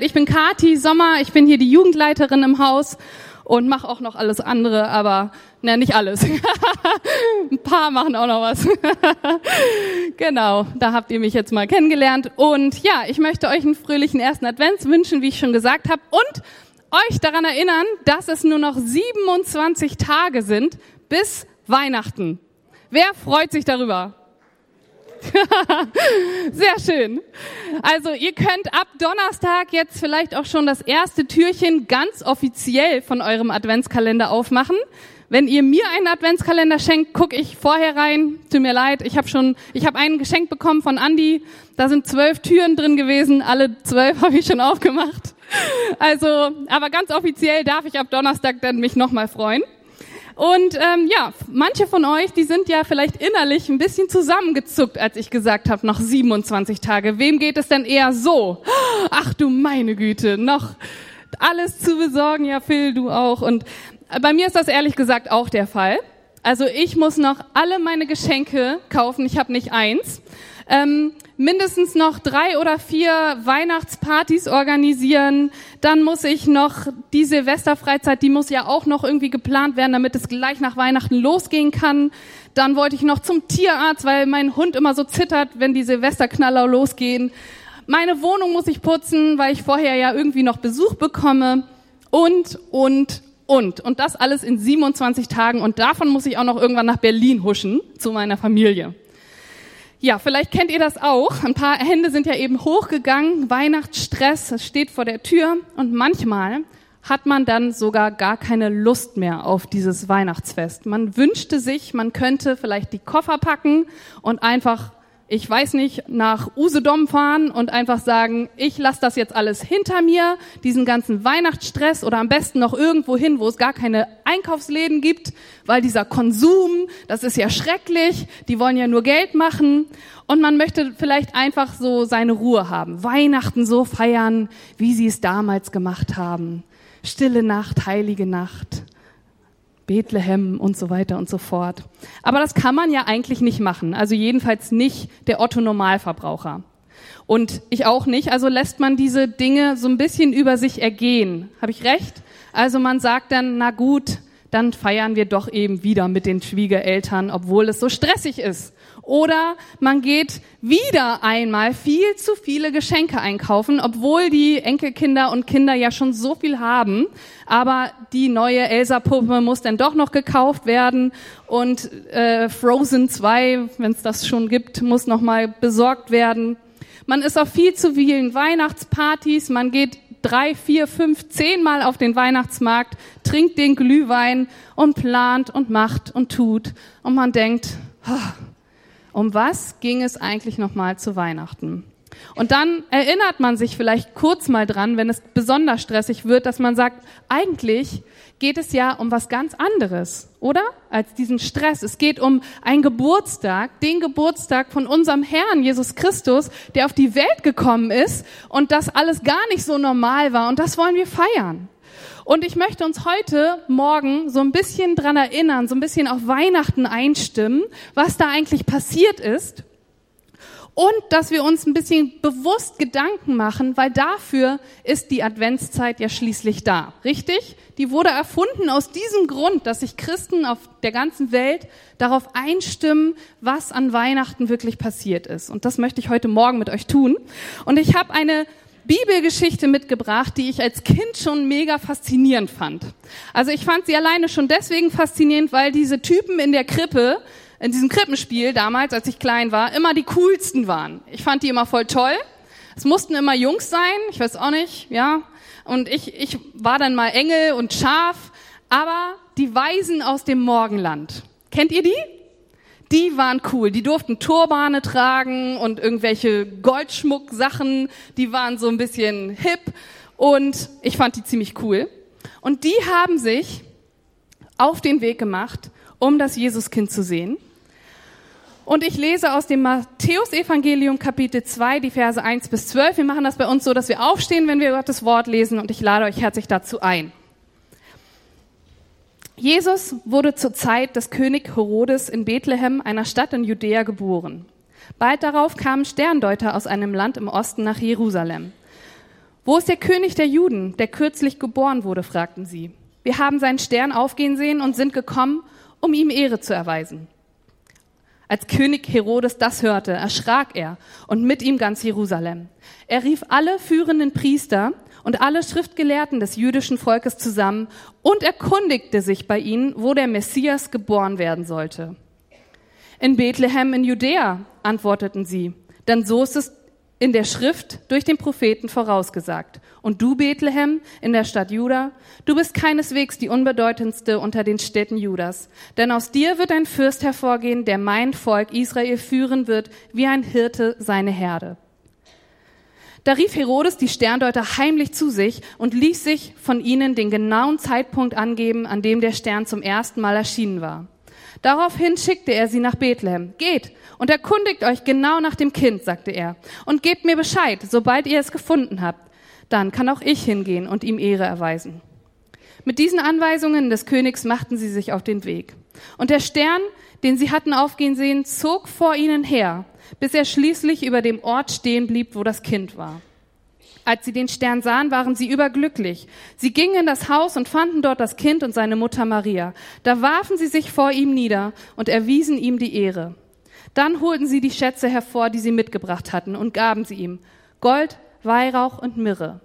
Ich bin Kati Sommer, ich bin hier die Jugendleiterin im Haus und mache auch noch alles andere, aber ne, nicht alles. Ein paar machen auch noch was. genau, da habt ihr mich jetzt mal kennengelernt. Und ja, ich möchte euch einen fröhlichen ersten Advents wünschen, wie ich schon gesagt habe, und euch daran erinnern, dass es nur noch 27 Tage sind bis Weihnachten. Wer freut sich darüber? Sehr schön. Also ihr könnt ab Donnerstag jetzt vielleicht auch schon das erste Türchen ganz offiziell von eurem Adventskalender aufmachen. Wenn ihr mir einen Adventskalender schenkt, gucke ich vorher rein. Tut mir leid, ich habe schon, ich habe einen geschenkt bekommen von Andy. Da sind zwölf Türen drin gewesen. Alle zwölf habe ich schon aufgemacht. Also, aber ganz offiziell darf ich ab Donnerstag dann mich nochmal freuen. Und ähm, ja, manche von euch, die sind ja vielleicht innerlich ein bisschen zusammengezuckt, als ich gesagt habe, noch 27 Tage. Wem geht es denn eher so? Ach du meine Güte, noch alles zu besorgen, ja Phil, du auch. Und bei mir ist das ehrlich gesagt auch der Fall. Also ich muss noch alle meine Geschenke kaufen, ich habe nicht eins. Ähm, mindestens noch drei oder vier Weihnachtspartys organisieren. Dann muss ich noch die Silvesterfreizeit, die muss ja auch noch irgendwie geplant werden, damit es gleich nach Weihnachten losgehen kann. Dann wollte ich noch zum Tierarzt, weil mein Hund immer so zittert, wenn die Silvesterknaller losgehen. Meine Wohnung muss ich putzen, weil ich vorher ja irgendwie noch Besuch bekomme. Und, und, und. Und das alles in 27 Tagen. Und davon muss ich auch noch irgendwann nach Berlin huschen zu meiner Familie. Ja, vielleicht kennt ihr das auch. Ein paar Hände sind ja eben hochgegangen. Weihnachtsstress, steht vor der Tür. Und manchmal hat man dann sogar gar keine Lust mehr auf dieses Weihnachtsfest. Man wünschte sich, man könnte vielleicht die Koffer packen und einfach ich weiß nicht, nach Usedom fahren und einfach sagen, ich lasse das jetzt alles hinter mir, diesen ganzen Weihnachtsstress oder am besten noch irgendwo hin, wo es gar keine Einkaufsläden gibt, weil dieser Konsum, das ist ja schrecklich, die wollen ja nur Geld machen und man möchte vielleicht einfach so seine Ruhe haben, Weihnachten so feiern, wie sie es damals gemacht haben. Stille Nacht, heilige Nacht. Bethlehem und so weiter und so fort. Aber das kann man ja eigentlich nicht machen. Also jedenfalls nicht der Otto Normalverbraucher. Und ich auch nicht. Also lässt man diese Dinge so ein bisschen über sich ergehen. Habe ich recht? Also man sagt dann, na gut, dann feiern wir doch eben wieder mit den Schwiegereltern, obwohl es so stressig ist. Oder man geht wieder einmal viel zu viele Geschenke einkaufen, obwohl die Enkelkinder und Kinder ja schon so viel haben. Aber die neue Elsa-Puppe muss dann doch noch gekauft werden und äh, Frozen 2, wenn es das schon gibt, muss noch mal besorgt werden. Man ist auf viel zu vielen Weihnachtspartys, man geht drei, vier, fünf, zehn Mal auf den Weihnachtsmarkt, trinkt den Glühwein und plant und macht und tut. Und man denkt, oh, um was ging es eigentlich nochmal zu Weihnachten? Und dann erinnert man sich vielleicht kurz mal dran, wenn es besonders stressig wird, dass man sagt, eigentlich geht es ja um was ganz anderes, oder? Als diesen Stress. Es geht um einen Geburtstag, den Geburtstag von unserem Herrn Jesus Christus, der auf die Welt gekommen ist und das alles gar nicht so normal war. Und das wollen wir feiern. Und ich möchte uns heute Morgen so ein bisschen dran erinnern, so ein bisschen auf Weihnachten einstimmen, was da eigentlich passiert ist. Und dass wir uns ein bisschen bewusst Gedanken machen, weil dafür ist die Adventszeit ja schließlich da. Richtig? Die wurde erfunden aus diesem Grund, dass sich Christen auf der ganzen Welt darauf einstimmen, was an Weihnachten wirklich passiert ist. Und das möchte ich heute Morgen mit euch tun. Und ich habe eine Bibelgeschichte mitgebracht, die ich als Kind schon mega faszinierend fand. Also ich fand sie alleine schon deswegen faszinierend, weil diese Typen in der Krippe, in diesem Krippenspiel damals, als ich klein war, immer die coolsten waren. Ich fand die immer voll toll. Es mussten immer Jungs sein, ich weiß auch nicht, ja. Und ich, ich war dann mal Engel und Schaf, aber die Weisen aus dem Morgenland. Kennt ihr die? Die waren cool. Die durften Turbane tragen und irgendwelche Goldschmucksachen. Die waren so ein bisschen hip und ich fand die ziemlich cool. Und die haben sich auf den Weg gemacht, um das Jesuskind zu sehen. Und ich lese aus dem Matthäusevangelium Kapitel 2, die Verse 1 bis 12. Wir machen das bei uns so, dass wir aufstehen, wenn wir Gottes Wort lesen und ich lade euch herzlich dazu ein. Jesus wurde zur Zeit des König Herodes in Bethlehem, einer Stadt in Judäa, geboren. Bald darauf kamen Sterndeuter aus einem Land im Osten nach Jerusalem. Wo ist der König der Juden, der kürzlich geboren wurde? fragten sie. Wir haben seinen Stern aufgehen sehen und sind gekommen, um ihm Ehre zu erweisen. Als König Herodes das hörte, erschrak er und mit ihm ganz Jerusalem. Er rief alle führenden Priester und alle Schriftgelehrten des jüdischen Volkes zusammen und erkundigte sich bei ihnen, wo der Messias geboren werden sollte. In Bethlehem in Judäa, antworteten sie, denn so ist es in der Schrift durch den Propheten vorausgesagt. Und du, Bethlehem, in der Stadt Juda, du bist keineswegs die unbedeutendste unter den Städten Judas. Denn aus dir wird ein Fürst hervorgehen, der mein Volk Israel führen wird, wie ein Hirte seine Herde. Da rief Herodes die Sterndeuter heimlich zu sich und ließ sich von ihnen den genauen Zeitpunkt angeben, an dem der Stern zum ersten Mal erschienen war. Daraufhin schickte er sie nach Bethlehem. Geht und erkundigt euch genau nach dem Kind, sagte er, und gebt mir Bescheid, sobald ihr es gefunden habt. Dann kann auch ich hingehen und ihm Ehre erweisen. Mit diesen Anweisungen des Königs machten sie sich auf den Weg. Und der Stern, den sie hatten aufgehen sehen, zog vor ihnen her, bis er schließlich über dem Ort stehen blieb, wo das Kind war. Als sie den Stern sahen, waren sie überglücklich. Sie gingen in das Haus und fanden dort das Kind und seine Mutter Maria. Da warfen sie sich vor ihm nieder und erwiesen ihm die Ehre. Dann holten sie die Schätze hervor, die sie mitgebracht hatten, und gaben sie ihm Gold, Weihrauch und Myrrhe.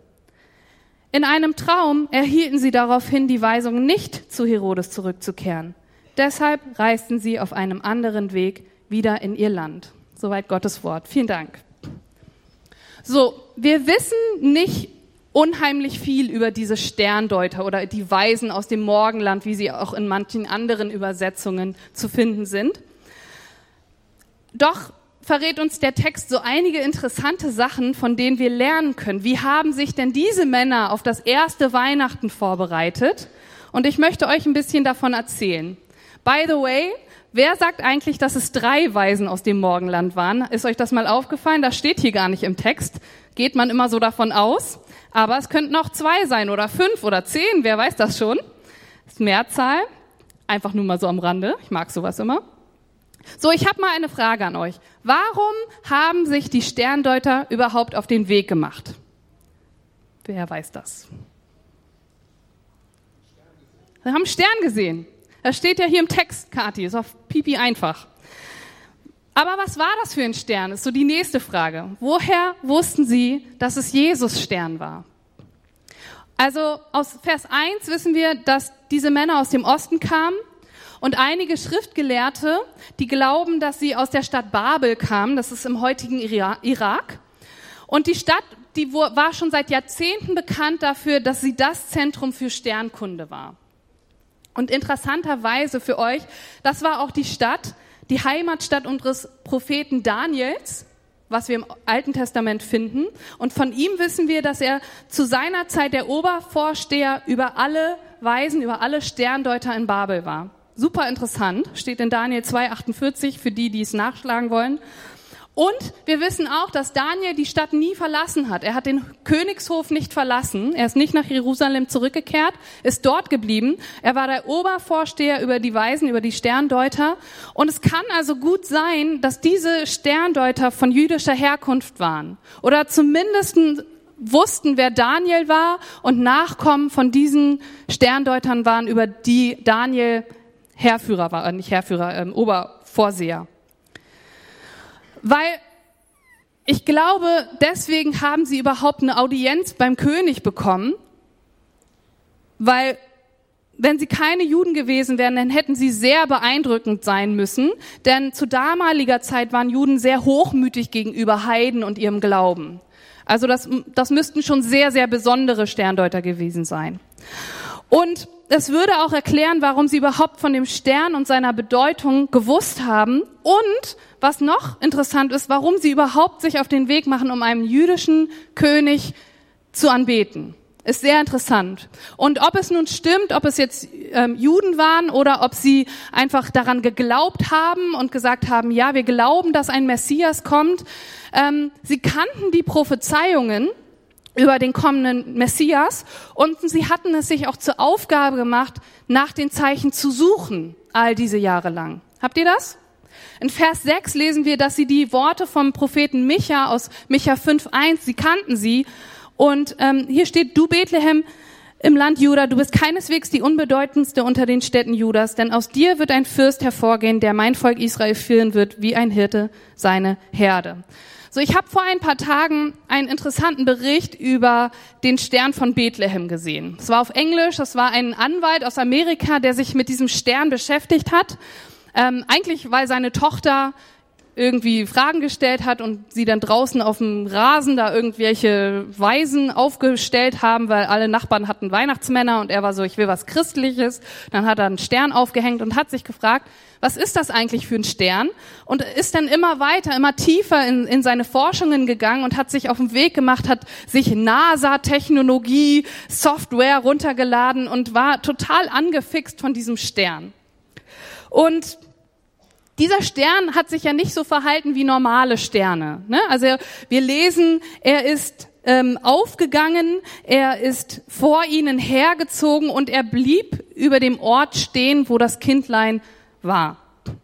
In einem Traum erhielten sie daraufhin die Weisung, nicht zu Herodes zurückzukehren. Deshalb reisten sie auf einem anderen Weg wieder in ihr Land. Soweit Gottes Wort. Vielen Dank. So, wir wissen nicht unheimlich viel über diese Sterndeuter oder die Weisen aus dem Morgenland, wie sie auch in manchen anderen Übersetzungen zu finden sind. Doch verrät uns der Text so einige interessante Sachen, von denen wir lernen können. Wie haben sich denn diese Männer auf das erste Weihnachten vorbereitet? Und ich möchte euch ein bisschen davon erzählen. By the way, Wer sagt eigentlich, dass es drei Weisen aus dem Morgenland waren? Ist euch das mal aufgefallen? Das steht hier gar nicht im Text. Geht man immer so davon aus. Aber es könnten auch zwei sein oder fünf oder zehn. Wer weiß das schon? Ist Mehrzahl. Einfach nur mal so am Rande. Ich mag sowas immer. So, ich habe mal eine Frage an euch. Warum haben sich die Sterndeuter überhaupt auf den Weg gemacht? Wer weiß das? Sie haben Stern gesehen. Das steht ja hier im Text, Kathi, ist auf Pipi einfach. Aber was war das für ein Stern? Ist so die nächste Frage. Woher wussten sie, dass es Jesus Stern war? Also aus Vers 1 wissen wir, dass diese Männer aus dem Osten kamen und einige Schriftgelehrte, die glauben, dass sie aus der Stadt Babel kamen, das ist im heutigen Irak. Und die Stadt, die war schon seit Jahrzehnten bekannt dafür, dass sie das Zentrum für Sternkunde war. Und interessanterweise für euch, das war auch die Stadt, die Heimatstadt unseres Propheten Daniels, was wir im Alten Testament finden. Und von ihm wissen wir, dass er zu seiner Zeit der Obervorsteher über alle Weisen, über alle Sterndeuter in Babel war. Super interessant, steht in Daniel 2,48 für die, die es nachschlagen wollen. Und wir wissen auch, dass Daniel die Stadt nie verlassen hat. Er hat den Königshof nicht verlassen. Er ist nicht nach Jerusalem zurückgekehrt, ist dort geblieben. Er war der Obervorsteher über die Weisen, über die Sterndeuter. Und es kann also gut sein, dass diese Sterndeuter von jüdischer Herkunft waren. Oder zumindest wussten, wer Daniel war und Nachkommen von diesen Sterndeutern waren, über die Daniel Herrführer war, äh, nicht Herrführer, ähm, Obervorseher. Weil ich glaube, deswegen haben sie überhaupt eine Audienz beim König bekommen, weil wenn sie keine Juden gewesen wären, dann hätten sie sehr beeindruckend sein müssen, denn zu damaliger Zeit waren Juden sehr hochmütig gegenüber Heiden und ihrem Glauben. Also das, das müssten schon sehr, sehr besondere Sterndeuter gewesen sein. Und es würde auch erklären, warum sie überhaupt von dem Stern und seiner Bedeutung gewusst haben und was noch interessant ist, warum sie überhaupt sich auf den Weg machen, um einen jüdischen König zu anbeten. Ist sehr interessant. Und ob es nun stimmt, ob es jetzt ähm, Juden waren oder ob sie einfach daran geglaubt haben und gesagt haben, ja, wir glauben, dass ein Messias kommt. Ähm, sie kannten die Prophezeiungen über den kommenden Messias und sie hatten es sich auch zur Aufgabe gemacht, nach den Zeichen zu suchen, all diese Jahre lang. Habt ihr das? In Vers 6 lesen wir, dass sie die Worte vom Propheten Micha aus Micha 5.1, sie kannten sie Und ähm, hier steht, du Bethlehem im Land Juda, du bist keineswegs die unbedeutendste unter den Städten Judas, denn aus dir wird ein Fürst hervorgehen, der mein Volk Israel führen wird, wie ein Hirte seine Herde. So, ich habe vor ein paar Tagen einen interessanten Bericht über den Stern von Bethlehem gesehen. Es war auf Englisch, das war ein Anwalt aus Amerika, der sich mit diesem Stern beschäftigt hat. Ähm, eigentlich, weil seine Tochter irgendwie Fragen gestellt hat und sie dann draußen auf dem Rasen da irgendwelche Weisen aufgestellt haben, weil alle Nachbarn hatten Weihnachtsmänner und er war so, ich will was Christliches. Dann hat er einen Stern aufgehängt und hat sich gefragt, was ist das eigentlich für ein Stern? Und ist dann immer weiter, immer tiefer in, in seine Forschungen gegangen und hat sich auf den Weg gemacht, hat sich NASA-Technologie, Software runtergeladen und war total angefixt von diesem Stern. Und dieser Stern hat sich ja nicht so verhalten wie normale Sterne. Ne? Also wir lesen, er ist ähm, aufgegangen, er ist vor ihnen hergezogen und er blieb über dem Ort stehen, wo das Kindlein war.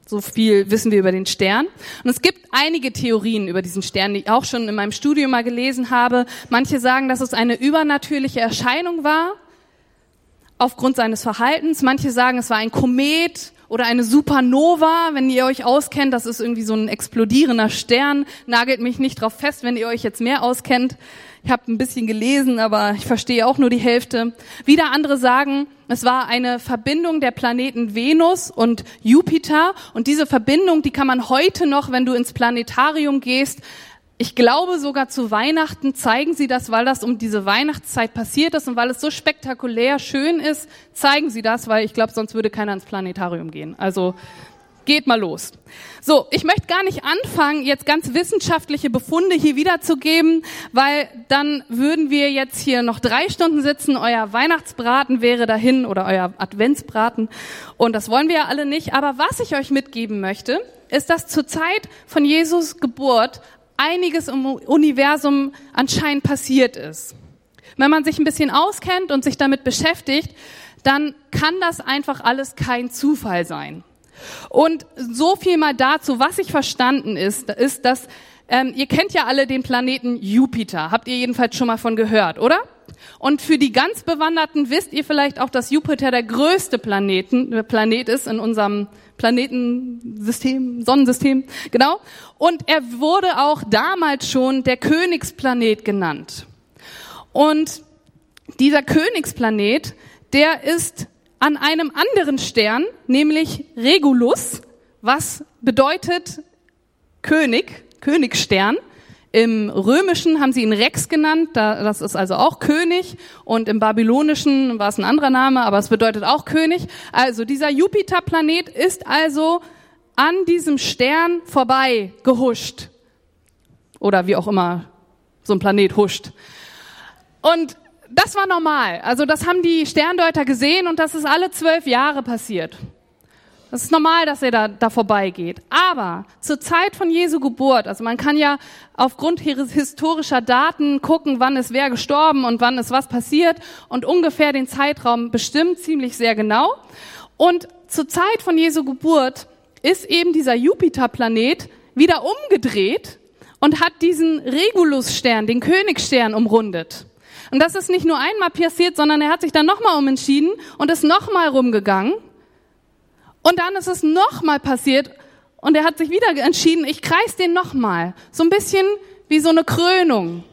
So viel wissen wir über den Stern. Und es gibt einige Theorien über diesen Stern, die ich auch schon in meinem Studium mal gelesen habe. Manche sagen, dass es eine übernatürliche Erscheinung war aufgrund seines Verhaltens. Manche sagen, es war ein Komet oder eine Supernova, wenn ihr euch auskennt, das ist irgendwie so ein explodierender Stern. Nagelt mich nicht drauf fest, wenn ihr euch jetzt mehr auskennt. Ich habe ein bisschen gelesen, aber ich verstehe auch nur die Hälfte. Wieder andere sagen, es war eine Verbindung der Planeten Venus und Jupiter. Und diese Verbindung, die kann man heute noch, wenn du ins Planetarium gehst, ich glaube sogar zu Weihnachten zeigen sie das, weil das um diese Weihnachtszeit passiert ist und weil es so spektakulär schön ist, zeigen sie das, weil ich glaube, sonst würde keiner ins Planetarium gehen. Also geht mal los. So, ich möchte gar nicht anfangen, jetzt ganz wissenschaftliche Befunde hier wiederzugeben, weil dann würden wir jetzt hier noch drei Stunden sitzen, euer Weihnachtsbraten wäre dahin oder euer Adventsbraten und das wollen wir ja alle nicht. Aber was ich euch mitgeben möchte, ist, dass zur Zeit von Jesus Geburt einiges im Universum anscheinend passiert ist. Wenn man sich ein bisschen auskennt und sich damit beschäftigt, dann kann das einfach alles kein Zufall sein. Und so viel mal dazu, was ich verstanden ist, ist, dass ähm, ihr kennt ja alle den Planeten Jupiter. Habt ihr jedenfalls schon mal von gehört, oder? Und für die ganz Bewanderten wisst ihr vielleicht auch, dass Jupiter der größte Planeten, äh, Planet ist in unserem Planetensystem, Sonnensystem, genau. Und er wurde auch damals schon der Königsplanet genannt. Und dieser Königsplanet, der ist an einem anderen Stern, nämlich Regulus, was bedeutet König, Königsstern. Im Römischen haben sie ihn Rex genannt, das ist also auch König. Und im Babylonischen war es ein anderer Name, aber es bedeutet auch König. Also dieser Jupiterplanet ist also an diesem Stern vorbei gehuscht. Oder wie auch immer so ein Planet huscht. Und das war normal. Also das haben die Sterndeuter gesehen und das ist alle zwölf Jahre passiert. Das ist normal, dass er da, da vorbeigeht. Aber zur Zeit von Jesu Geburt, also man kann ja aufgrund historischer Daten gucken, wann ist wer gestorben und wann ist was passiert und ungefähr den Zeitraum bestimmt ziemlich sehr genau. Und zur Zeit von Jesu Geburt ist eben dieser Jupiterplanet wieder umgedreht und hat diesen Regulus-Stern, den Königsstern, umrundet. Und das ist nicht nur einmal passiert, sondern er hat sich dann nochmal umentschieden und ist nochmal rumgegangen und dann ist es nochmal passiert und er hat sich wieder entschieden, ich kreis den nochmal. So ein bisschen wie so eine Krönung.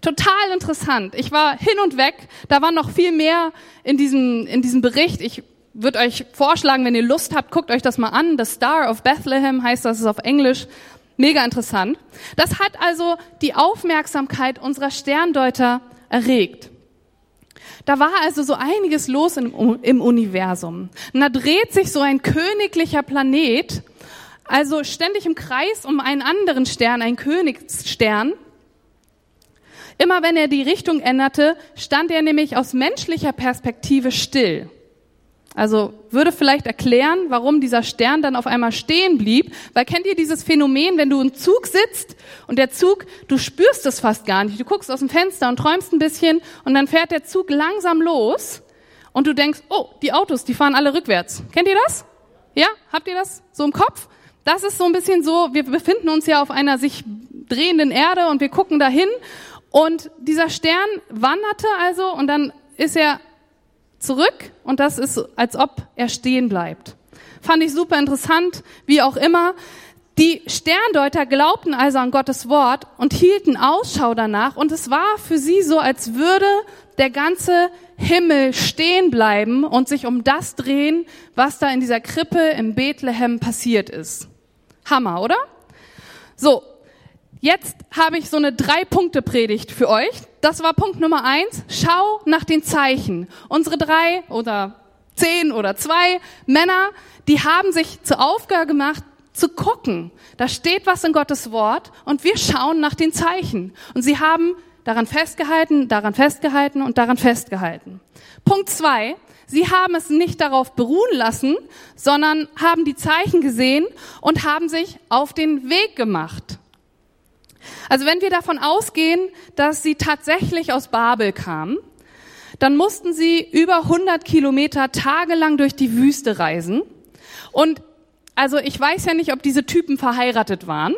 Total interessant. Ich war hin und weg. Da war noch viel mehr in diesem, in diesem Bericht. Ich würde euch vorschlagen, wenn ihr Lust habt, guckt euch das mal an. The Star of Bethlehem heißt das, ist auf Englisch. Mega interessant. Das hat also die Aufmerksamkeit unserer Sterndeuter erregt. Da war also so einiges los im, im Universum. Und da dreht sich so ein königlicher Planet, also ständig im Kreis um einen anderen Stern, einen Königsstern. Immer wenn er die Richtung änderte, stand er nämlich aus menschlicher Perspektive still. Also würde vielleicht erklären, warum dieser Stern dann auf einmal stehen blieb. Weil kennt ihr dieses Phänomen, wenn du im Zug sitzt und der Zug, du spürst es fast gar nicht. Du guckst aus dem Fenster und träumst ein bisschen und dann fährt der Zug langsam los und du denkst, oh, die Autos, die fahren alle rückwärts. Kennt ihr das? Ja? Habt ihr das so im Kopf? Das ist so ein bisschen so, wir befinden uns ja auf einer sich drehenden Erde und wir gucken dahin Und dieser Stern wanderte also und dann ist er zurück und das ist, als ob er stehen bleibt. Fand ich super interessant, wie auch immer. Die Sterndeuter glaubten also an Gottes Wort und hielten Ausschau danach und es war für sie so, als würde der ganze Himmel stehen bleiben und sich um das drehen, was da in dieser Krippe im Bethlehem passiert ist. Hammer, oder? So, jetzt habe ich so eine Drei-Punkte-Predigt für euch. Das war Punkt Nummer eins. Schau nach den Zeichen. Unsere drei oder zehn oder zwei Männer, die haben sich zur Aufgabe gemacht, zu gucken. Da steht was in Gottes Wort und wir schauen nach den Zeichen. Und sie haben daran festgehalten, daran festgehalten und daran festgehalten. Punkt zwei. Sie haben es nicht darauf beruhen lassen, sondern haben die Zeichen gesehen und haben sich auf den Weg gemacht. Also wenn wir davon ausgehen, dass sie tatsächlich aus Babel kamen, dann mussten sie über 100 Kilometer tagelang durch die Wüste reisen. Und also ich weiß ja nicht, ob diese Typen verheiratet waren,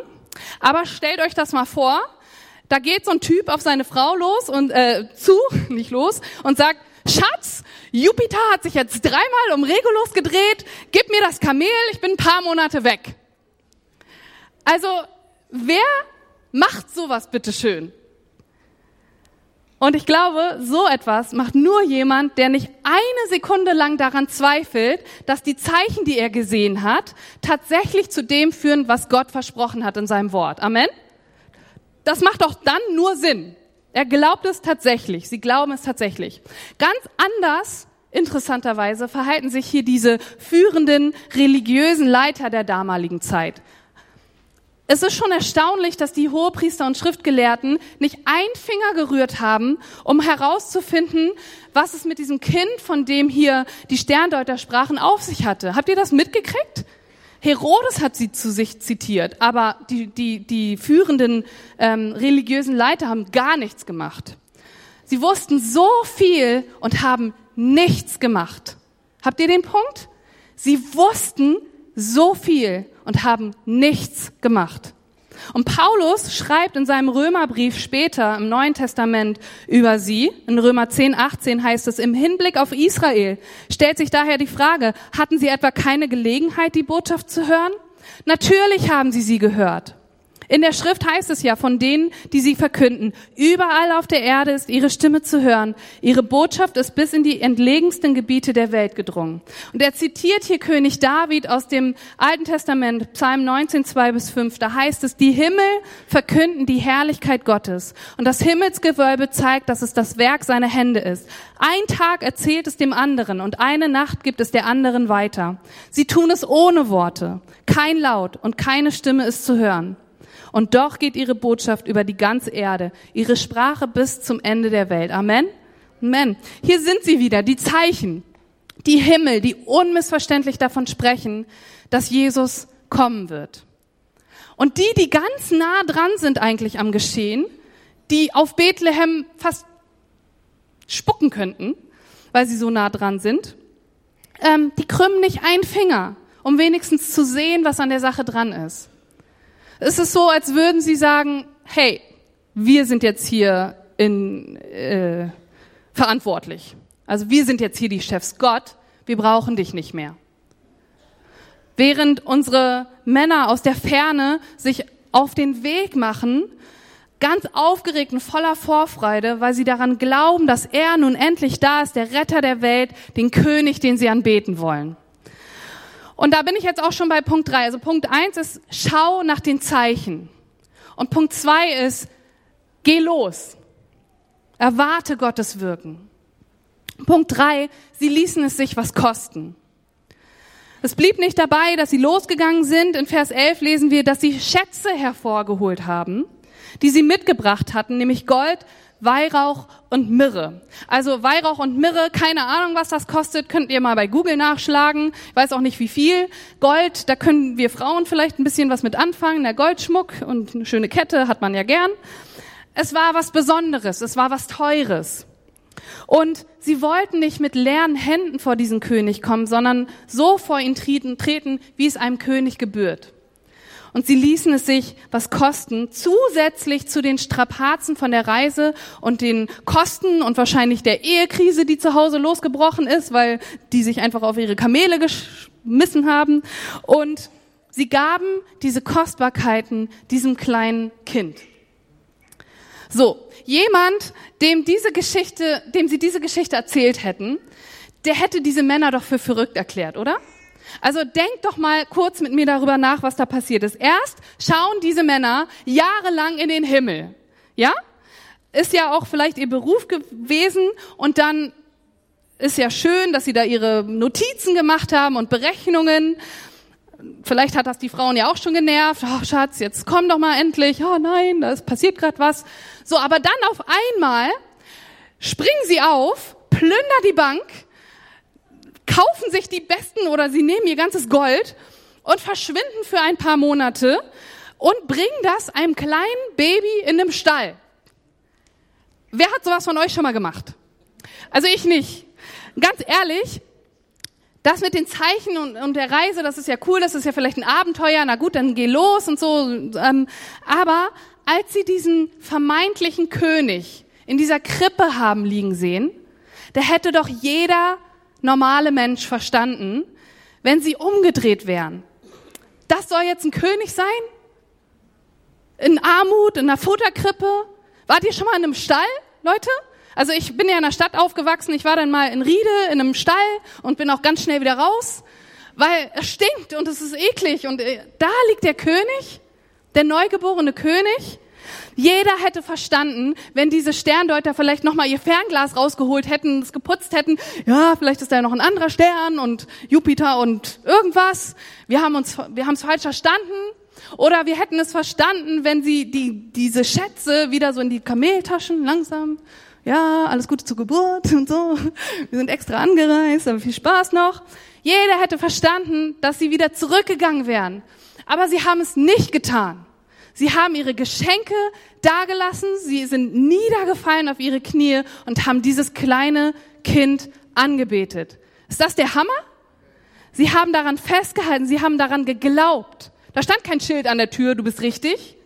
aber stellt euch das mal vor, da geht so ein Typ auf seine Frau los und äh, zu, nicht los, und sagt, Schatz, Jupiter hat sich jetzt dreimal um Regulus gedreht, gib mir das Kamel, ich bin ein paar Monate weg. Also, wer macht sowas bitteschön? Und ich glaube, so etwas macht nur jemand, der nicht eine Sekunde lang daran zweifelt, dass die Zeichen, die er gesehen hat, tatsächlich zu dem führen, was Gott versprochen hat in seinem Wort. Amen? das macht doch dann nur Sinn. Er glaubt es tatsächlich. Sie glauben es tatsächlich. Ganz anders, interessanterweise, verhalten sich hier diese führenden religiösen Leiter der damaligen Zeit. Es ist schon erstaunlich, dass die Hohepriester und Schriftgelehrten nicht ein Finger gerührt haben, um herauszufinden, was es mit diesem Kind, von dem hier die Sterndeuter sprachen, auf sich hatte. Habt ihr das mitgekriegt? Herodes hat sie zu sich zitiert, aber die, die, die führenden ähm, religiösen Leiter haben gar nichts gemacht. Sie wussten so viel und haben nichts gemacht. Habt ihr den Punkt? Sie wussten so viel und haben nichts gemacht. Und Paulus schreibt in seinem Römerbrief später im Neuen Testament über sie. In Römer 10, 18 heißt es, im Hinblick auf Israel stellt sich daher die Frage, hatten sie etwa keine Gelegenheit, die Botschaft zu hören? Natürlich haben sie sie gehört. In der Schrift heißt es ja von denen, die sie verkünden, überall auf der Erde ist ihre Stimme zu hören. Ihre Botschaft ist bis in die entlegensten Gebiete der Welt gedrungen. Und er zitiert hier König David aus dem Alten Testament, Psalm 19, 2 bis 5. Da heißt es, die Himmel verkünden die Herrlichkeit Gottes. Und das Himmelsgewölbe zeigt, dass es das Werk seiner Hände ist. Ein Tag erzählt es dem anderen und eine Nacht gibt es der anderen weiter. Sie tun es ohne Worte. Kein Laut und keine Stimme ist zu hören. Und doch geht ihre Botschaft über die ganze Erde, ihre Sprache bis zum Ende der Welt. Amen. Amen. Hier sind sie wieder, die Zeichen, die Himmel, die unmissverständlich davon sprechen, dass Jesus kommen wird. Und die, die ganz nah dran sind eigentlich am Geschehen, die auf Bethlehem fast spucken könnten, weil sie so nah dran sind, ähm, die krümmen nicht einen Finger, um wenigstens zu sehen, was an der Sache dran ist. Es ist so, als würden sie sagen, hey, wir sind jetzt hier in, äh, verantwortlich. Also wir sind jetzt hier die Chefs. Gott, wir brauchen dich nicht mehr. Während unsere Männer aus der Ferne sich auf den Weg machen, ganz aufgeregt und voller Vorfreude, weil sie daran glauben, dass er nun endlich da ist, der Retter der Welt, den König, den sie anbeten wollen. Und da bin ich jetzt auch schon bei Punkt drei. Also Punkt eins ist, schau nach den Zeichen. Und Punkt zwei ist, geh los. Erwarte Gottes Wirken. Punkt drei, sie ließen es sich was kosten. Es blieb nicht dabei, dass sie losgegangen sind. In Vers 11 lesen wir, dass sie Schätze hervorgeholt haben, die sie mitgebracht hatten, nämlich Gold, Weihrauch und Myrrhe. Also Weihrauch und Myrrhe, keine Ahnung, was das kostet, könnt ihr mal bei Google nachschlagen. Ich weiß auch nicht, wie viel. Gold, da können wir Frauen vielleicht ein bisschen was mit anfangen. Der Goldschmuck und eine schöne Kette hat man ja gern. Es war was Besonderes, es war was Teures. Und sie wollten nicht mit leeren Händen vor diesen König kommen, sondern so vor ihn treten, wie es einem König gebührt. Und sie ließen es sich was kosten, zusätzlich zu den Strapazen von der Reise und den Kosten und wahrscheinlich der Ehekrise, die zu Hause losgebrochen ist, weil die sich einfach auf ihre Kamele geschmissen haben. Und sie gaben diese Kostbarkeiten diesem kleinen Kind. So, jemand, dem diese Geschichte, dem sie diese Geschichte erzählt hätten, der hätte diese Männer doch für verrückt erklärt, oder? Also denkt doch mal kurz mit mir darüber nach, was da passiert ist. Erst schauen diese Männer jahrelang in den Himmel. Ja? Ist ja auch vielleicht ihr Beruf gewesen und dann ist ja schön, dass sie da ihre Notizen gemacht haben und Berechnungen. Vielleicht hat das die Frauen ja auch schon genervt. Oh, Schatz, jetzt komm doch mal endlich. Oh nein, da passiert gerade was. So, aber dann auf einmal springen sie auf, plündern die Bank, kaufen sich die besten oder sie nehmen ihr ganzes Gold und verschwinden für ein paar Monate und bringen das einem kleinen Baby in einem Stall. Wer hat sowas von euch schon mal gemacht? Also ich nicht. Ganz ehrlich, das mit den Zeichen und, und, der Reise, das ist ja cool, das ist ja vielleicht ein Abenteuer, na gut, dann geh los und so. Ähm, aber als sie diesen vermeintlichen König in dieser Krippe haben liegen sehen, da hätte doch jeder normale Mensch verstanden, wenn sie umgedreht wären. Das soll jetzt ein König sein? In Armut, in einer Futterkrippe? Wart ihr schon mal in einem Stall, Leute? Also ich bin ja in der Stadt aufgewachsen, ich war dann mal in Riede, in einem Stall und bin auch ganz schnell wieder raus, weil es stinkt und es ist eklig und äh, da liegt der König, der neugeborene König jeder hätte verstanden, wenn diese Sterndeuter vielleicht nochmal ihr Fernglas rausgeholt hätten, es geputzt hätten, ja, vielleicht ist da noch ein anderer Stern und Jupiter und irgendwas. Wir haben uns, wir haben es falsch verstanden. Oder wir hätten es verstanden, wenn sie die, diese Schätze wieder so in die Kameltaschen langsam, ja, alles Gute zur Geburt und so. Wir sind extra angereist, aber viel Spaß noch. Jeder hätte verstanden, dass sie wieder zurückgegangen wären. Aber sie haben es nicht getan. Sie haben ihre Geschenke dagelassen, sie sind niedergefallen auf ihre Knie und haben dieses kleine Kind angebetet. Ist das der Hammer? Sie haben daran festgehalten, sie haben daran geglaubt. Da stand kein Schild an der Tür, du bist richtig.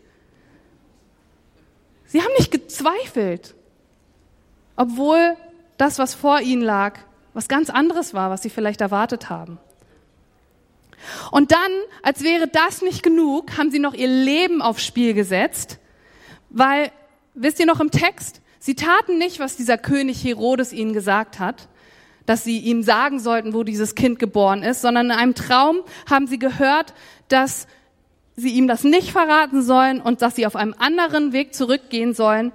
Sie haben nicht gezweifelt, obwohl das, was vor ihnen lag, was ganz anderes war, was sie vielleicht erwartet haben. Und dann, als wäre das nicht genug, haben sie noch ihr Leben aufs Spiel gesetzt, weil, wisst ihr noch im Text, sie taten nicht, was dieser König Herodes ihnen gesagt hat, dass sie ihm sagen sollten, wo dieses Kind geboren ist, sondern in einem Traum haben sie gehört, dass sie ihm das nicht verraten sollen und dass sie auf einem anderen Weg zurückgehen sollen.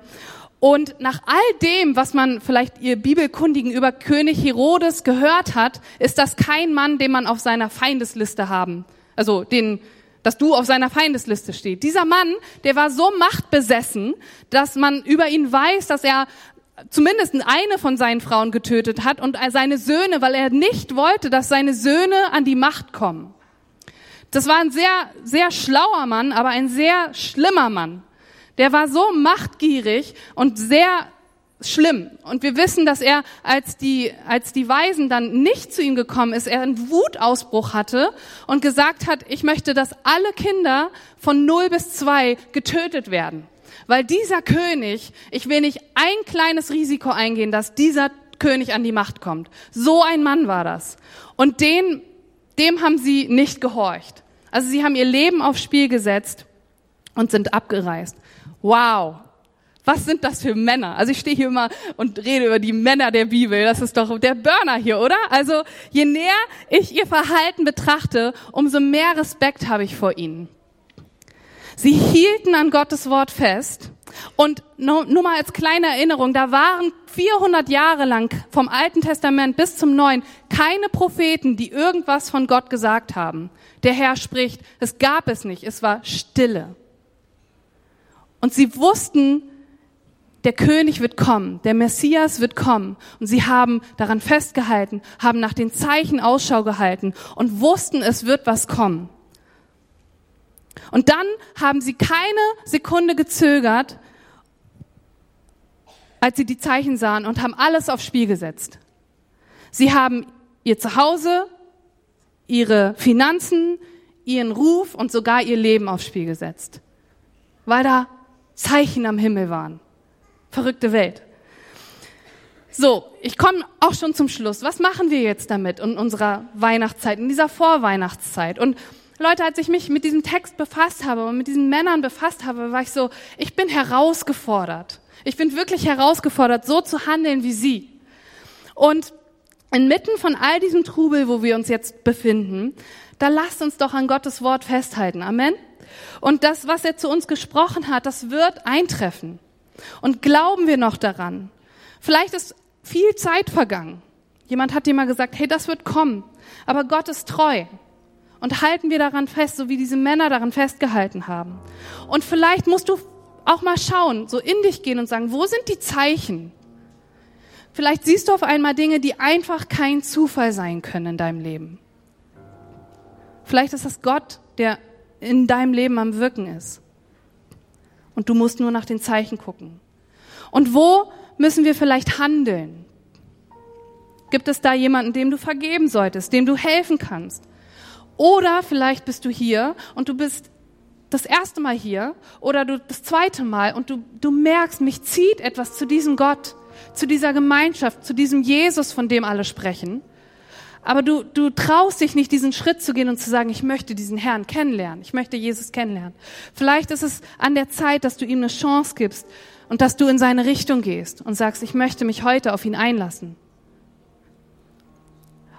Und nach all dem, was man vielleicht ihr Bibelkundigen über König Herodes gehört hat, ist das kein Mann, den man auf seiner Feindesliste haben. Also den, dass du auf seiner Feindesliste steht. Dieser Mann, der war so machtbesessen, dass man über ihn weiß, dass er zumindest eine von seinen Frauen getötet hat und seine Söhne, weil er nicht wollte, dass seine Söhne an die Macht kommen. Das war ein sehr, sehr schlauer Mann, aber ein sehr schlimmer Mann. Der war so machtgierig und sehr schlimm. Und wir wissen, dass er, als die, als die Weisen dann nicht zu ihm gekommen ist, er einen Wutausbruch hatte und gesagt hat, ich möchte, dass alle Kinder von 0 bis 2 getötet werden. Weil dieser König, ich will nicht ein kleines Risiko eingehen, dass dieser König an die Macht kommt. So ein Mann war das. Und den, dem haben sie nicht gehorcht. Also sie haben ihr Leben aufs Spiel gesetzt und sind abgereist. Wow. Was sind das für Männer? Also ich stehe hier immer und rede über die Männer der Bibel. Das ist doch der Burner hier, oder? Also je näher ich ihr Verhalten betrachte, umso mehr Respekt habe ich vor ihnen. Sie hielten an Gottes Wort fest. Und nur, mal als kleine Erinnerung, da waren 400 Jahre lang vom Alten Testament bis zum Neuen keine Propheten, die irgendwas von Gott gesagt haben. Der Herr spricht, es gab es nicht, es war Stille. Und sie wussten, der König wird kommen, der Messias wird kommen. Und sie haben daran festgehalten, haben nach den Zeichen Ausschau gehalten und wussten, es wird was kommen. Und dann haben sie keine Sekunde gezögert, als sie die Zeichen sahen und haben alles aufs Spiel gesetzt. Sie haben ihr Zuhause, ihre Finanzen, ihren Ruf und sogar ihr Leben aufs Spiel gesetzt, weil da Zeichen am Himmel waren. Verrückte Welt. So, ich komme auch schon zum Schluss. Was machen wir jetzt damit in unserer Weihnachtszeit, in dieser Vorweihnachtszeit? Und Leute, als ich mich mit diesem Text befasst habe und mit diesen Männern befasst habe, war ich so, ich bin herausgefordert. Ich bin wirklich herausgefordert, so zu handeln wie sie. Und inmitten von all diesem Trubel, wo wir uns jetzt befinden, da lasst uns doch an Gottes Wort festhalten. Amen. Und das, was er zu uns gesprochen hat, das wird eintreffen. Und glauben wir noch daran? Vielleicht ist viel Zeit vergangen. Jemand hat dir mal gesagt, hey, das wird kommen. Aber Gott ist treu. Und halten wir daran fest, so wie diese Männer daran festgehalten haben. Und vielleicht musst du auch mal schauen, so in dich gehen und sagen, wo sind die Zeichen? Vielleicht siehst du auf einmal Dinge, die einfach kein Zufall sein können in deinem Leben. Vielleicht ist das Gott, der in deinem Leben am Wirken ist. Und du musst nur nach den Zeichen gucken. Und wo müssen wir vielleicht handeln? Gibt es da jemanden, dem du vergeben solltest, dem du helfen kannst? Oder vielleicht bist du hier und du bist das erste Mal hier oder du das zweite Mal und du, du merkst, mich zieht etwas zu diesem Gott, zu dieser Gemeinschaft, zu diesem Jesus, von dem alle sprechen. Aber du, du traust dich nicht, diesen Schritt zu gehen und zu sagen, ich möchte diesen Herrn kennenlernen. Ich möchte Jesus kennenlernen. Vielleicht ist es an der Zeit, dass du ihm eine Chance gibst und dass du in seine Richtung gehst und sagst, ich möchte mich heute auf ihn einlassen.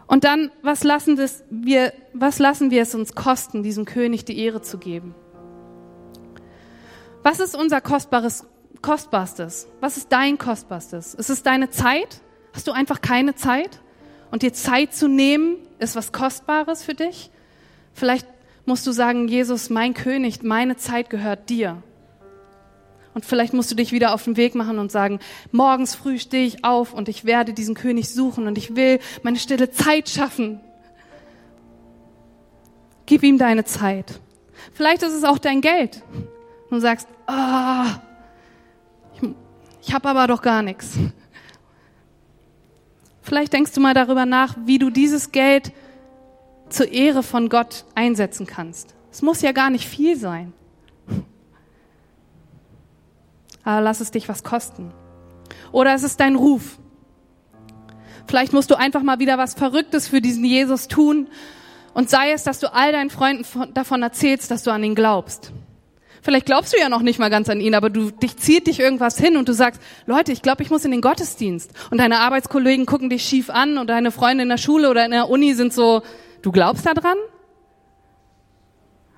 Und dann, was lassen, wir, was lassen wir es uns kosten, diesem König die Ehre zu geben? Was ist unser kostbares, kostbarstes? Was ist dein kostbarstes? Ist es deine Zeit? Hast du einfach keine Zeit? Und dir Zeit zu nehmen, ist was Kostbares für dich. Vielleicht musst du sagen, Jesus, mein König, meine Zeit gehört dir. Und vielleicht musst du dich wieder auf den Weg machen und sagen, morgens früh stehe ich auf und ich werde diesen König suchen und ich will meine stille Zeit schaffen. Gib ihm deine Zeit. Vielleicht ist es auch dein Geld. Und du sagst, ah, ich, ich habe aber doch gar nichts. Vielleicht denkst du mal darüber nach, wie du dieses Geld zur Ehre von Gott einsetzen kannst. Es muss ja gar nicht viel sein. Aber lass es dich was kosten. Oder es ist dein Ruf. Vielleicht musst du einfach mal wieder was Verrücktes für diesen Jesus tun und sei es, dass du all deinen Freunden davon erzählst, dass du an ihn glaubst. Vielleicht glaubst du ja noch nicht mal ganz an ihn, aber du dich zieht dich irgendwas hin und du sagst, Leute, ich glaube, ich muss in den Gottesdienst. Und deine Arbeitskollegen gucken dich schief an und deine Freunde in der Schule oder in der Uni sind so, du glaubst da dran?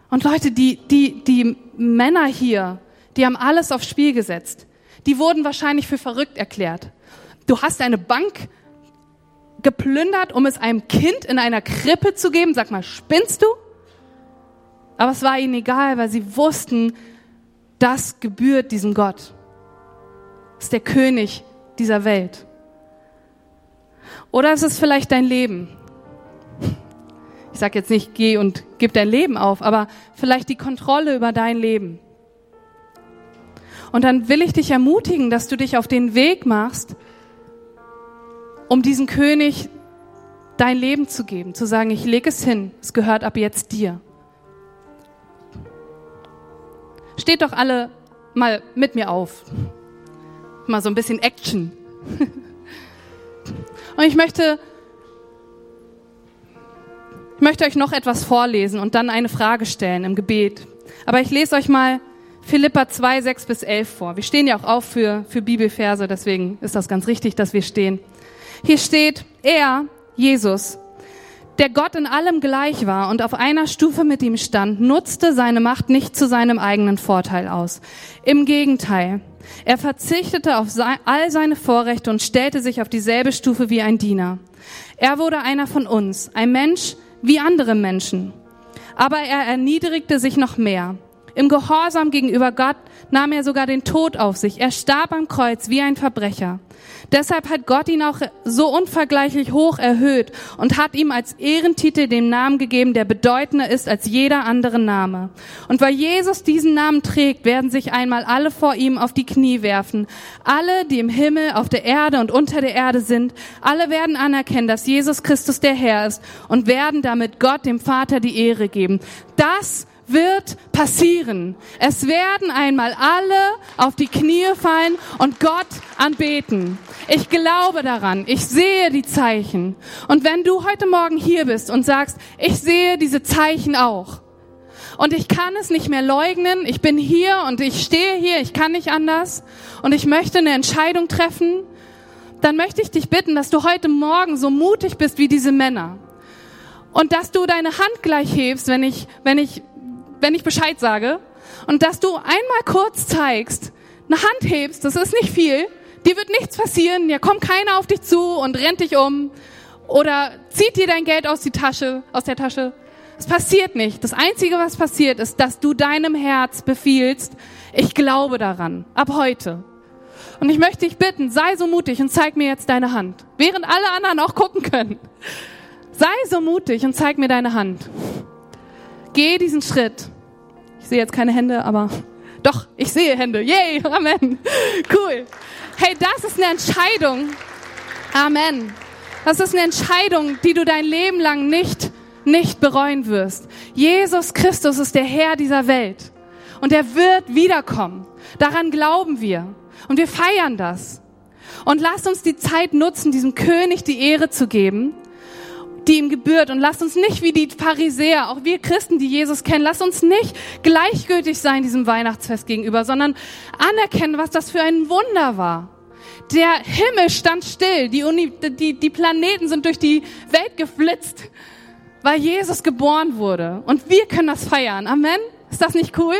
Und Leute, die, die, die Männer hier, die haben alles aufs Spiel gesetzt. Die wurden wahrscheinlich für verrückt erklärt. Du hast eine Bank geplündert, um es einem Kind in einer Krippe zu geben. Sag mal, spinnst du? Aber es war ihnen egal, weil sie wussten, das gebührt diesem Gott. Das ist der König dieser Welt. Oder es ist vielleicht dein Leben. Ich sage jetzt nicht, geh und gib dein Leben auf, aber vielleicht die Kontrolle über dein Leben. Und dann will ich dich ermutigen, dass du dich auf den Weg machst, um diesen König dein Leben zu geben, zu sagen, ich lege es hin, es gehört ab jetzt dir. Steht doch alle mal mit mir auf. Mal so ein bisschen Action. Und ich möchte, ich möchte euch noch etwas vorlesen und dann eine Frage stellen im Gebet. Aber ich lese euch mal Philippa 2, 6 bis 11 vor. Wir stehen ja auch auf für, für Bibelverse, deswegen ist das ganz richtig, dass wir stehen. Hier steht, er, Jesus, der Gott in allem gleich war und auf einer Stufe mit ihm stand, nutzte seine Macht nicht zu seinem eigenen Vorteil aus. Im Gegenteil, er verzichtete auf all seine Vorrechte und stellte sich auf dieselbe Stufe wie ein Diener. Er wurde einer von uns, ein Mensch wie andere Menschen. Aber er erniedrigte sich noch mehr. Im Gehorsam gegenüber Gott nahm er sogar den Tod auf sich. Er starb am Kreuz wie ein Verbrecher. Deshalb hat Gott ihn auch so unvergleichlich hoch erhöht und hat ihm als Ehrentitel den Namen gegeben, der bedeutender ist als jeder andere Name. Und weil Jesus diesen Namen trägt, werden sich einmal alle vor ihm auf die Knie werfen. Alle, die im Himmel, auf der Erde und unter der Erde sind, alle werden anerkennen, dass Jesus Christus der Herr ist und werden damit Gott, dem Vater, die Ehre geben. Das wird passieren. Es werden einmal alle auf die Knie fallen und Gott anbeten. Ich glaube daran. Ich sehe die Zeichen. Und wenn du heute Morgen hier bist und sagst, ich sehe diese Zeichen auch. Und ich kann es nicht mehr leugnen. Ich bin hier und ich stehe hier. Ich kann nicht anders. Und ich möchte eine Entscheidung treffen. Dann möchte ich dich bitten, dass du heute Morgen so mutig bist wie diese Männer. Und dass du deine Hand gleich hebst, wenn ich, wenn ich wenn ich Bescheid sage. Und dass du einmal kurz zeigst, eine Hand hebst, das ist nicht viel, dir wird nichts passieren, hier kommt keiner auf dich zu und rennt dich um oder zieht dir dein Geld aus, die Tasche, aus der Tasche. Es passiert nicht. Das Einzige, was passiert, ist, dass du deinem Herz befiehlst, ich glaube daran, ab heute. Und ich möchte dich bitten, sei so mutig und zeig mir jetzt deine Hand, während alle anderen auch gucken können. Sei so mutig und zeig mir deine Hand. Geh diesen Schritt. Sehe jetzt keine Hände, aber doch, ich sehe Hände. Yay, Amen. Cool. Hey, das ist eine Entscheidung. Amen. Das ist eine Entscheidung, die du dein Leben lang nicht, nicht bereuen wirst. Jesus Christus ist der Herr dieser Welt. Und er wird wiederkommen. Daran glauben wir. Und wir feiern das. Und lasst uns die Zeit nutzen, diesem König die Ehre zu geben die ihm gebührt. Und lasst uns nicht wie die Pharisäer, auch wir Christen, die Jesus kennen, lasst uns nicht gleichgültig sein diesem Weihnachtsfest gegenüber, sondern anerkennen, was das für ein Wunder war. Der Himmel stand still, die, Uni, die, die Planeten sind durch die Welt geflitzt, weil Jesus geboren wurde. Und wir können das feiern. Amen. Ist das nicht cool?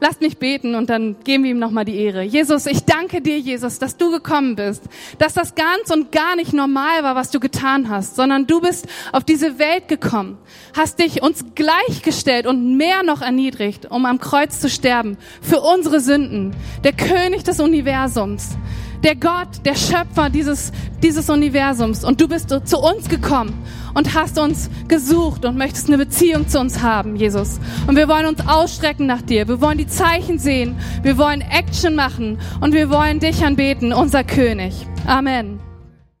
Lasst mich beten und dann geben wir ihm nochmal die Ehre. Jesus, ich danke dir, Jesus, dass du gekommen bist, dass das ganz und gar nicht normal war, was du getan hast, sondern du bist auf diese Welt gekommen, hast dich uns gleichgestellt und mehr noch erniedrigt, um am Kreuz zu sterben für unsere Sünden. Der König des Universums der Gott, der Schöpfer dieses, dieses Universums. Und du bist zu uns gekommen und hast uns gesucht und möchtest eine Beziehung zu uns haben, Jesus. Und wir wollen uns ausstrecken nach dir. Wir wollen die Zeichen sehen. Wir wollen Action machen und wir wollen dich anbeten, unser König. Amen.